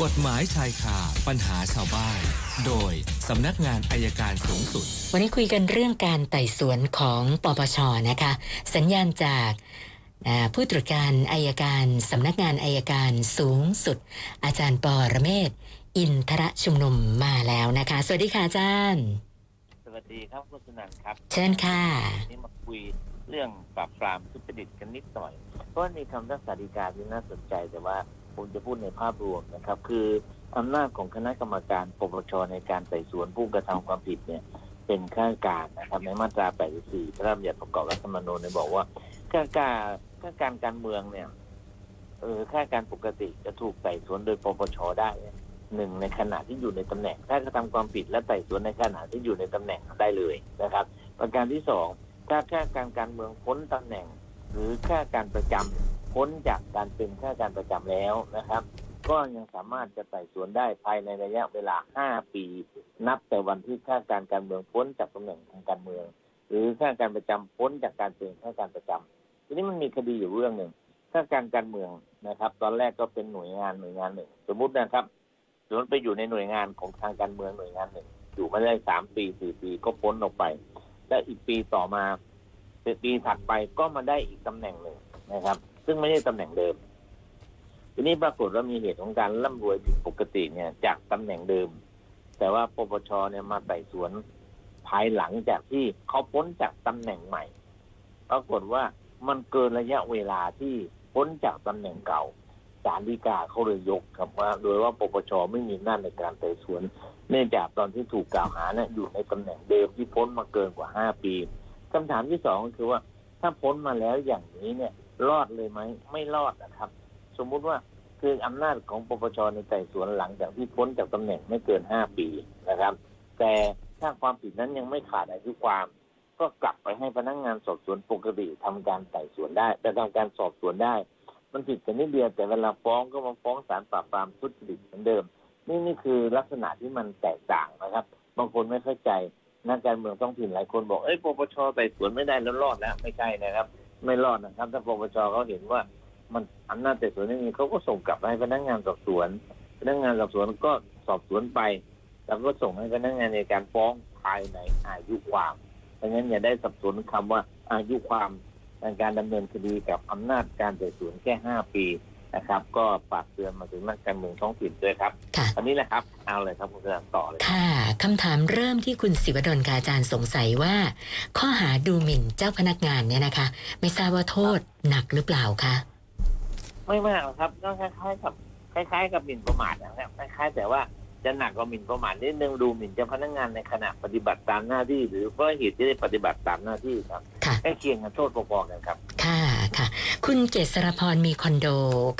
กฎหมายชายคาปัญหาชาวบ้าน โดยสำนักงานอายการสูงสุด วันนี้คุยกันเรื่องการไต่สวนของปปชนะคะ สัญญาณจากอ่าผู้ตรวจการอายการสำนักงานอายการสูงสุด อาจารย์ปอระเมศ อินทรชุมนุมมาแล้วนะคะ สวัสดีค่ะอาจารย์ สวัสดีครับคุณสนันท์ครับ เชิญค่ะวันนี่มาคุยเรื่องปราบปรามทุจริตกันนิดหน่อย เพราะว่าในคำทักษาฎีกาที่น่าสนใจแต่ว่า ผมจะพูดในภาพรวมนะครับ คืออำนาจของคณะกรรมการปปชในการไต่สวนผู้กระทำความผิดเนี่ย เป็นข้าราชการนะครับในมาตรา 84 พระราชบัญญัติประกอบรัฐธรรมนูญเนี่ยบอกว่าข้าราชการข้าราชการการเมืองเนี่ยเออข้าราชการปกติจะถูกไต่สวนโดยปปชได้หนึ่งในขณะที่อยู่ในตำแหน่ง ถ้ากระทำความผิดและไต่สวนในขณะที่อยู่ในตำแหน่งได้เลยนะครับ ประการที่สองถ้าข้าราชการการเมืองพ้นตำแหน่ง หรือข้าราชการประจำ พ้นจากการเป็นข้าราชการประจำแล้วนะครับ ก็ยังสามารถจะไต่สวนได้ภายในระยะเวลา 5 ปี นับแต่วันที่ข้าราชการการเมืองพ้นจากตำแหน่งทางการเมือง หรือข้าราชการประจำพ้นจากการเป็นข้าราชการประจำทีนี้มันมีคดีอยู่เรื่องหนึ่งข้าราชการการเมืองนะครับ ตอนแรกก็เป็นหน่วยงานหน่วยงานหนึ่ง สมมุตินะครับสมมติไปอยู่ในหน่วยงานของทางการเมืองหน่วยงานหนึ่ง อยู่มาได้สามปีสี่ปีก็พ้นออกไป และอีกปีต่อมาปีถัดไปก็มาได้อีกตำแหน่งหนึ่งนะครับ ซึ่งไม่ใช่ตำแหน่งเดิม ทีนี้ปรากฏว่ามีเหตุของการร่ำรวยผิดปกติเนี่ย จากตำแหน่งเดิม แต่ว่าปปชเนี่ยมาไต่สวนภายหลังจากที่เขาพ้นจากตำแหน่งใหม่ ปรากฏว่ามันเกินระยะเวลาที่พ้นจากตำแหน่งเก่าศาลฎีกาเขาเลยยกครับว่า โดยว่าปปชไม่มีอำนาในการไต่สวน เนื่องจากตอนที่ถูกกล่าวหาเนี่ยอยู่ในตำแหน่งเดิมที่พ้นมาเกินกว่าห้าปีคำถามที่สองก็คือว่า ถ้าพ้นมาแล้วอย่างนี้เนี่ย รอดเลยไหมไม่รอดนะครับ สมมุติว่าคืออำนาจของปปชในไต่สวนหลังจากที่พ้นจากตำแหน่งไม่เกินห้าปีนะครับ แต่ถ้าความผิดนั้นยังไม่ขาดอายุความ ก็กลับไปให้พนักงานสอบสวนปกติทำการไต่สวนได้แต่ทำการสอบสวนได้ มันผิดกันนิดเดียวแต่เวลาฟ้องก็มาฟ้องศาลปราบปรามทุจริตเหมือนเดิม นี่นี่คือลักษณะที่มันแตกต่างนะครับ บางคนไม่เข้าใจนักการเมืองท้องถิ่นหลายคนบอกเอ้ยปปชไต่สวนไม่ได้แล้วรอดแล้วไม่ใช่นะครับ ไม่รอดนะครับ ถ้าปปชเขาเห็นว่ามันอำนาจแต่สวนไม่มีเขาก็ส่งกลับให้พนักงานสอบสวน พนักงานสอบสวนก็สอบสวนไป แล้วก็ส่งให้พนักงานในการฟ้องภายในอายุความเพราะงั้นอย่าได้สับสนคำว่าอายุความในการดำเนินคดีกับอำนาจการแต่สวนแค่ห้าปี นะครับ ก็ฝากเตือนมาถึงนักการเมืองท้องถิ่นด้วยครับค่ะ อันนี้แหละครับเอาเลยครับคุณกระต่อเลย ค่ะคำถามเริ่มที่คุณศิวดลกบอาจารย์สงสัยว่า ข้อหาดูหมิ่นเจ้าพนักงานเนี่ยนะคะ ไม่ทราบว่าโทษหนักหรือเปล่าคะไม่มากหรอกครับก็คล้ายๆกับคล้ายๆ กับหมิ่นประมาทนะครับคล้ายๆ แต่ว่าจะหนักกว่าหมิ่นประมาทนิดนึงดูหมิ่นเจ้าพนักงานในขณะปฏิบัติตามหน้าที่ หรือเพราะเหตุที่ได้ปฏิบัติตามหน้าที่ครับค่ะ ใกล้เคียงกันโทษพอๆกันครับ ค่ะค่ะคุณเกษรพรมีคอนโด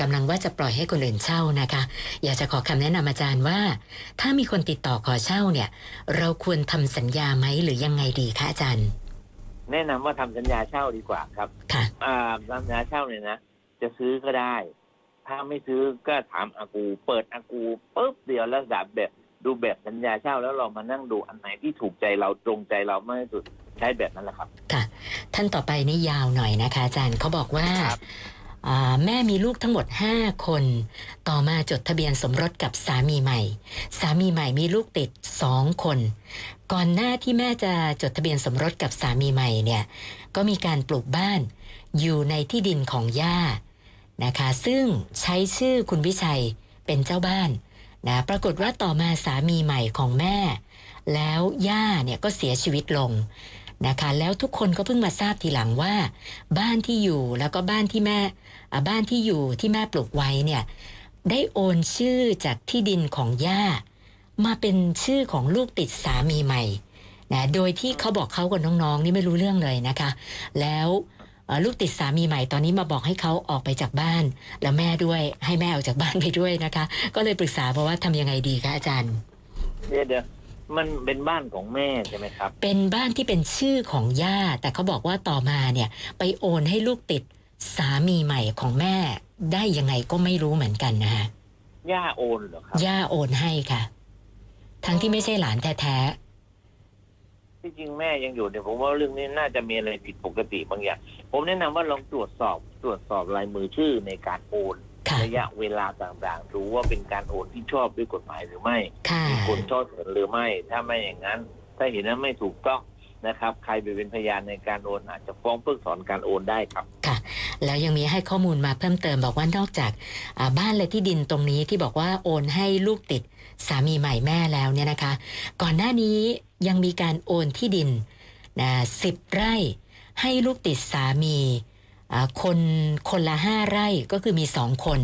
กำลังว่าจะปล่อยให้คนอื่นเช่านะคะ อยากจะขอคำแนะนำอาจารย์ว่า ถ้ามีคนติดต่อขอเช่าเนี่ย เราควรทำสัญญาไหมหรือยังไงดีคะอาจารย์ แนะนำว่าทำสัญญาเช่าดีกว่าครับค่ะอ่าสัญญาเช่าเนี่ยนะจะซื้อก็ได้ ถ้าไม่ซื้อก็ถามอากู เปิดอากูปุ๊บเดียวแล้วแบบแบบดูแบบสัญญาเช่าแล้วเรามานั่งดูอันไหนที่ถูกใจเราตรงใจเรามากที่สุดใช้แบบนั้นแหละครับ ค่ะ ท่านต่อไปนี่ยาวหน่อยนะคะ อาจารย์เขาบอกว่าครับอ่าแม่มีลูกทั้งหมด 5 คน ต่อมาจดทะเบียนสมรสกับสามีใหม่ สามีใหม่มีลูกติด 2 คน ก่อนหน้าที่แม่จะจดทะเบียนสมรสกับสามีใหม่เนี่ยก็มีการปลูกบ้านอยู่ในที่ดินของย่านะคะ ซึ่งใช้ชื่อคุณวิชัยเป็นเจ้าบ้านนะปรากฏว่าต่อมาสามีใหม่ของแม่ แล้วย่าเนี่ยก็เสียชีวิตลง นะคะ แล้วทุกคนก็เพิ่งมาทราบทีหลังว่า บ้านที่อยู่แล้วก็บ้านที่แม่บ้านที่อยู่ที่แม่ปลูกไว้เนี่ยได้โอนชื่อจากที่ดินของย่า มาเป็นชื่อของลูกติดสามีใหม่นะโดยที่เขาบอกเขากับน้องๆ นี่ไม่รู้เรื่องเลยนะคะ แล้วลูกติดสามีใหม่ตอนนี้มาบอกให้เขาออกไปจากบ้าน แล้วแม่ด้วยให้แม่ออกจากบ้านไปด้วยนะคะ ก็เลยปรึกษาเพราะว่าทำยังไงดีคะอาจารย์เดี๋ยว มันเป็นบ้านของแม่ใช่ไหมครับ เป็นบ้านที่เป็นชื่อของย่า แต่เขาบอกว่าต่อมาเนี่ย ไปโอนให้ลูกติดสามีใหม่ของแม่ ได้ยังไงก็ไม่รู้เหมือนกันนะคะย่าโอนเหรอครับย่าโอนให้ค่ะ ทั้งที่ไม่ใช่หลานแท้ที่จริงแม่ยังอยู่เนี่ยผมว่าเรื่องนี้น่าจะมีอะไรผิดปกติบางอย่าง ผมแนะนำว่าลองตรวจสอบตรวจสอบลายมือชื่อในการโอนค่ะ ระยะเวลาต่างๆ ดูว่าเป็นการโอนที่ชอบด้วยกฎหมายหรือไม่ค่ะมีคนชอบเห็นหรือไม่ ถ้าไม่อย่างนั้น ถ้าเห็นว่าไม่ถูกต้องนะครับ ใครไปเป็นพยานในการโอนอาจจะฟ้องเพิกถอนการโอนได้ครับแล้วยังมีให้ข้อมูลมาเพิ่มเติมบอกว่านอกจากอ่าบ้านและที่ดินตรงนี้ที่บอกว่าโอนให้ลูกติดสามีใหม่แม่แล้วเนี่ยนะคะ ก่อนหน้านี้ยังมีการโอนที่ดินนะสิบไร่ให้ลูกติดสามีอ่า คนคนละห้าไร่ก็คือมีสองคน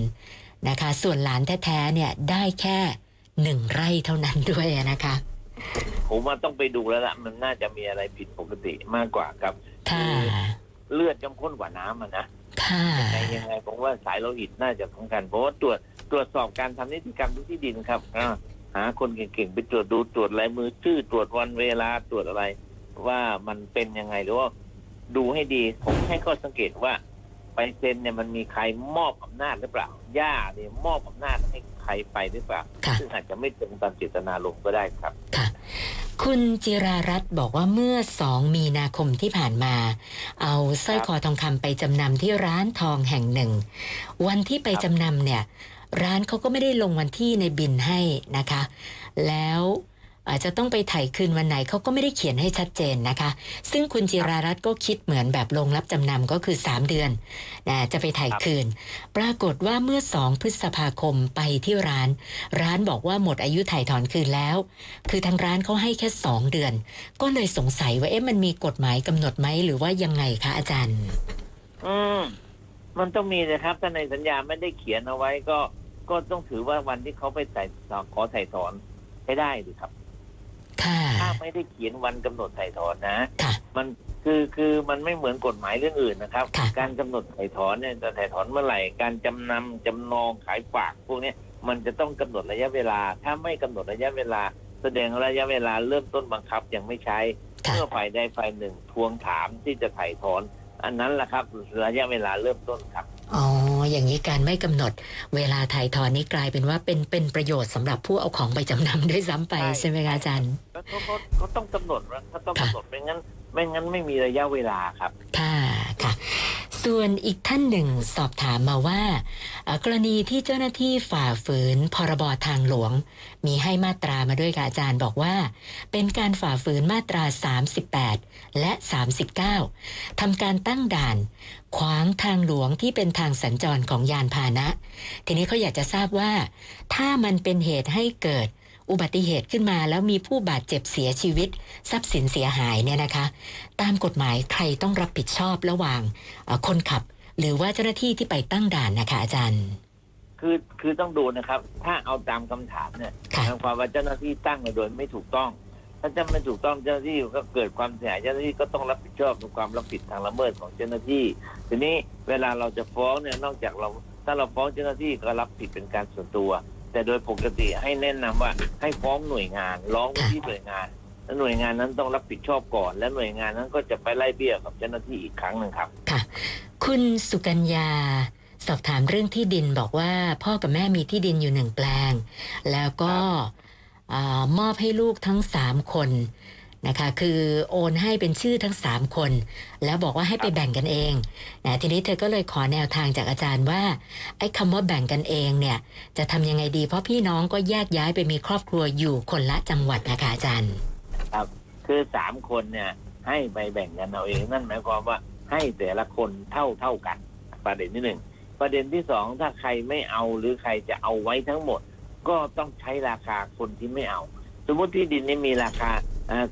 นะคะ ส่วนหลานแท้ๆเนี่ยได้แค่หนึ่งไร่เท่านั้นด้วยนะคะ ผมว่าต้องไปดูแล้วล่ะ มันน่าจะมีอะไรผิดปกติมากกว่าครับค่ะเลือดย่อมข้นกว่าน้ำอะนะค่ะยังไงยังไงผมว่าสายโลหิตน่าจะสำคัญเพราะว่าตรวจตรวจสอบการทำนิติกรรมที่ดินครับอ่าหาคนเก่งๆไปตรวจดูตรวจลายมือชื่อตรวจวันเวลาตรวจอะไร ว่ามันเป็นยังไงหรือว่า ดูให้ดีผมให้ข้อสังเกตว่าไปเซ็นเนี่ยมันมีใครมอบอำนาจหรือเปล่าย่าเนี่ยมอบอำนาจให้ใครไปหรือเปล่าค่ะซึ่งอาจจะไม่ตรงตามเจตนารมณ์ก็ได้ครับค่ะ คุณจิรารัตน์บอกว่าเมื่อสองมีนาคมที่ผ่านมา เอาสร้อยคอทองคำไปจำนำที่ร้านทองแห่งหนึ่ง วันที่ไปจำนำเนี่ย ร้านเขาก็ไม่ได้ลงวันที่ในบินให้นะคะ แล้ว อาจจะต้องไปถ่ายคืนวันไหนเขาก็ไม่ได้เขียนให้ชัดเจนนะคะ ซึ่งคุณจิรารัตน์ก็คิดเหมือนแบบลงรับจำนำก็คือ 3 เดือนนะจะไปถ่ายคืน ปรากฏว่าเมื่อ 2 พฤษภาคมไปที่ร้าน ร้านบอกว่าหมดอายุถ่ายถอนคืนแล้ว คือทางร้านเขาให้แค่ 2 เดือน ก็เลยสงสัยว่าเอ๊ะมันมีกฎหมายกำหนดไหมหรือว่ายังไงคะอาจารย์ อืมมันต้องมีนะครับถ้าในสัญญาไม่ได้เขียนเอาไว้ก็ก็ต้องถือว่าวันที่เขาไปใส่ขอถ่ายถอนให้ได้ดีครับ ค่ะถ้าไม่ได้เขียนวันกำหนดถ่ายถอนนะค่ะมันคือคือมันไม่เหมือนกฎหมายเรื่องอื่นนะครับค่ะการกำหนดถ่ายถอนเนี่ยจะถ่ายถอนเมื่อไหร่ การจำนำจำนองขายฝากพวกเนี้ยมันจะต้องกำหนดระยะเวลา ถ้าไม่กำหนดระยะเวลา แสดงระยะเวลาเริ่มต้นบังคับยังไม่ใช้ค่ะเมื่อฝ่ายใดฝ่ายหนึ่งทวงถามที่จะถ่ายถอน อันนั้นแหละครับระยะเวลาเริ่มต้นครับ อ๋ออย่างนี้การไม่กำหนดเวลาถ่ายถอนนี้กลายเป็นว่าเป็นเป็นประโยชน์สำหรับผู้เอาของไปจำนำด้วยซ้ำไปใช่ใช่ไหมคะอาจารย์แล้วเขาเขาเขาต้องกำหนดว่าเขาต้องค่ะกำหนดไม่งั้นไม่งั้นไม่มีระยะเวลาครับค่ะค่ะ ส่วนอีกท่านหนึ่งสอบถามมาว่า กรณีที่เจ้าหน้าที่ฝ่าฝืนพรบทางหลวง มีให้มาตรามาด้วยค่ะอาจารย์บอกว่า เป็นการฝ่าฝืนมาตรา 38 และ 39ทำการตั้งด่าน ขวางทางหลวงที่เป็นทางสัญจรของยานพาหนะ ทีนี้เขาอยากจะทราบว่า ถ้ามันเป็นเหตุให้เกิด อุบัติเหตุขึ้นมาแล้วมีผู้บาดเจ็บเสียชีวิต ทรัพย์สินเสียหายเนี่ยนะคะ ตามกฎหมายใครต้องรับผิดชอบระหว่างเอ่อคนขับ หรือว่าเจ้าหน้าที่ที่ไปตั้งด่านนะคะอาจารย์ คือคือต้องดูนะครับ ถ้าเอาตามคำถามเนี่ยค่ะหมายความว่าเจ้าหน้าที่ตั้งมาโดยไม่ถูกต้อง ถ้าจะไม่ถูกต้องเจ้าหน้าที่ก็เกิดความเสียหายเจ้าหน้าที่ก็ต้องรับผิดชอบในความรับผิดทางละเมิดของเจ้าหน้าที่ ทีนี้เวลาเราจะฟ้องเนี่ยนอกจากเราถ้าเราฟ้องเจ้าหน้าที่ก็รับผิดเป็นการส่วนตัว แต่โดยปกติให้แนะนำว่าให้ฟ้องหน่วยงานร้องไปที่หน่วยงานแล้วหน่วยงานนั้นต้องรับผิดชอบก่อน และหน่วยงานนั้นก็จะไปไล่เบี้ยกับเจ้าหน้าที่อีกครั้งหนึ่งครับ ค่ะ คุณสุกัญญาสอบถามเรื่องที่ดินบอกว่าพ่อกับแม่มีที่ดินอยู่หนึ่งแปลง แล้วก็อามอบให้ลูกทั้งสามคน นะคะ คือโอนให้เป็นชื่อทั้งสามคน แล้วบอกว่าให้ไปแบ่งกันเองนะทีนี้เธอก็เลยขอแนวทางจากอาจารย์ว่า ไอ้คำว่าแบ่งกันเองเนี่ย จะทำยังไงดี เพราะพี่น้องก็แยกย้ายไปมีครอบครัวอยู่คนละจังหวัดนะคะอาจารย์ ครับ คือสามคนเนี่ยให้ไปแบ่งกันเอาเอง นั่นหมายความว่าให้แต่ละคนเท่าเท่ากัน ประเด็นที่หนึ่งประเด็นที่สองถ้าใครไม่เอาหรือใครจะเอาไว้ทั้งหมด ก็ต้องใช้ราคาคนที่ไม่เอา สมมติที่ดินนี่มีราคา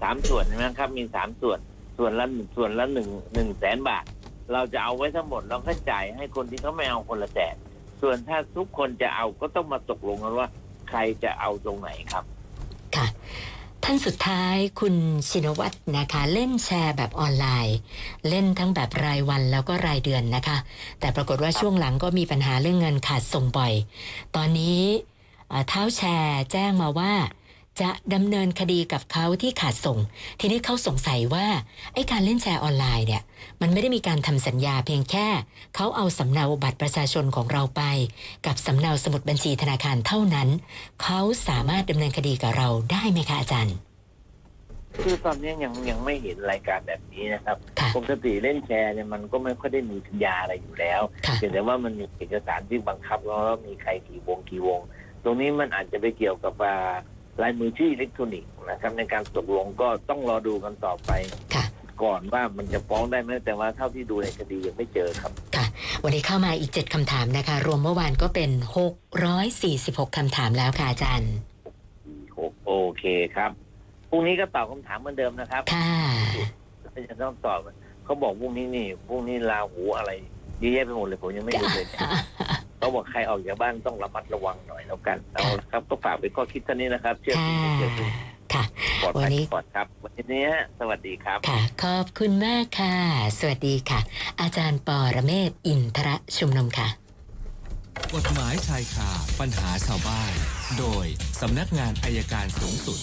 สามส่วนใช่ไหมครับ มีสามส่วนส่วนละส่วนละหนึ่งหนึ่งแสนบาท เราจะเอาไว้ทั้งหมดเราก็จ่ายให้คนที่เขาไม่เอาคนละแสนส่วนถ้าทุกคนจะเอาก็ต้องมาตกลงกันว่า ใครจะเอาตรงไหนครับ ค่ะ ท่านสุดท้ายคุณชินวัตรนะคะ เล่นแชร์แบบออนไลน์ เล่นทั้งแบบรายวันแล้วก็รายเดือนนะคะ แต่ปรากฏว่าช่วงหลังก็มีปัญหาเรื่องเงินขาดส่งบ่อย ตอนนี้เอ่อเท้าแชร์แจ้งมาว่า จะดำเนินคดีกับเขาที่ขาดส่ง ทีนี้เขาสงสัยว่าไอ้การเล่นแชร์ออนไลน์เนี่ย มันไม่ได้มีการทำสัญญาเพียงแค่เขาเอาสำเนาบัตรประชาชนของเราไป กับสำเนาสมุดบัญชีธนาคารเท่านั้น เขาสามารถดำเนินคดีกับเราได้ไหมคะอาจารย์ คือตอนนี้ยังยังไม่เห็นรายการแบบนี้นะครับค่ะปกติเล่นแชร์เนี่ยมันก็ไม่ค่อยได้มีสัญญาอะไรอยู่แล้วค่ะเพียงแต่ว่ามันมีเอกสารที่บังคับแล้วว่ามีใครกี่วงกี่วง ตรงนี้มันอาจจะไปเกี่ยวกับอ่า ลายมือชื่ออิเล็กทรอนิกส์นะครับในการตกลงก็ต้องรอดูกันต่อไป ค่ะ ก่อนว่ามันจะฟ้องได้ไหมแต่ว่าเท่าที่ดูในคดียังไม่เจอครับ ค่ะ วันนี้เข้ามาอีก 7คำถามนะคะ รวมเมื่อวานก็เป็น 646คำถามแล้วค่ะอาจารย์ โอเคครับพรุ่งนี้ก็ตอบคำถามเหมือนเดิมนะครับค่ะ ไม่จะต้องตอบเขาบอกพรุ่งนี้นี่พรุ่งนี้ลาหูอะไรเยอะแยะไปหมดเลยผมยังไม่รู้เลยเนี่ย เขาบอกใครออกจากบ้านต้องระมัดระวังหน่อยแล้วกันเอาละครับ ก็ฝากเป็นข้อคิดเท่านี้นะครับ เชื่อค่ะถือเชื่อถือค่ะปลอดวัภันยนี้ปลอดครับ วันนี้ฮะสวัสดีครับ ค่ะ ขอบคุณมากค่ะ สวัสดีค่ะ อาจารย์ปอระเมศวร์อินทรชุมนุมค่ะ กฎหมายชายคาปัญหาชาวบ้าน โดยสำนักงานอายการสูงสุด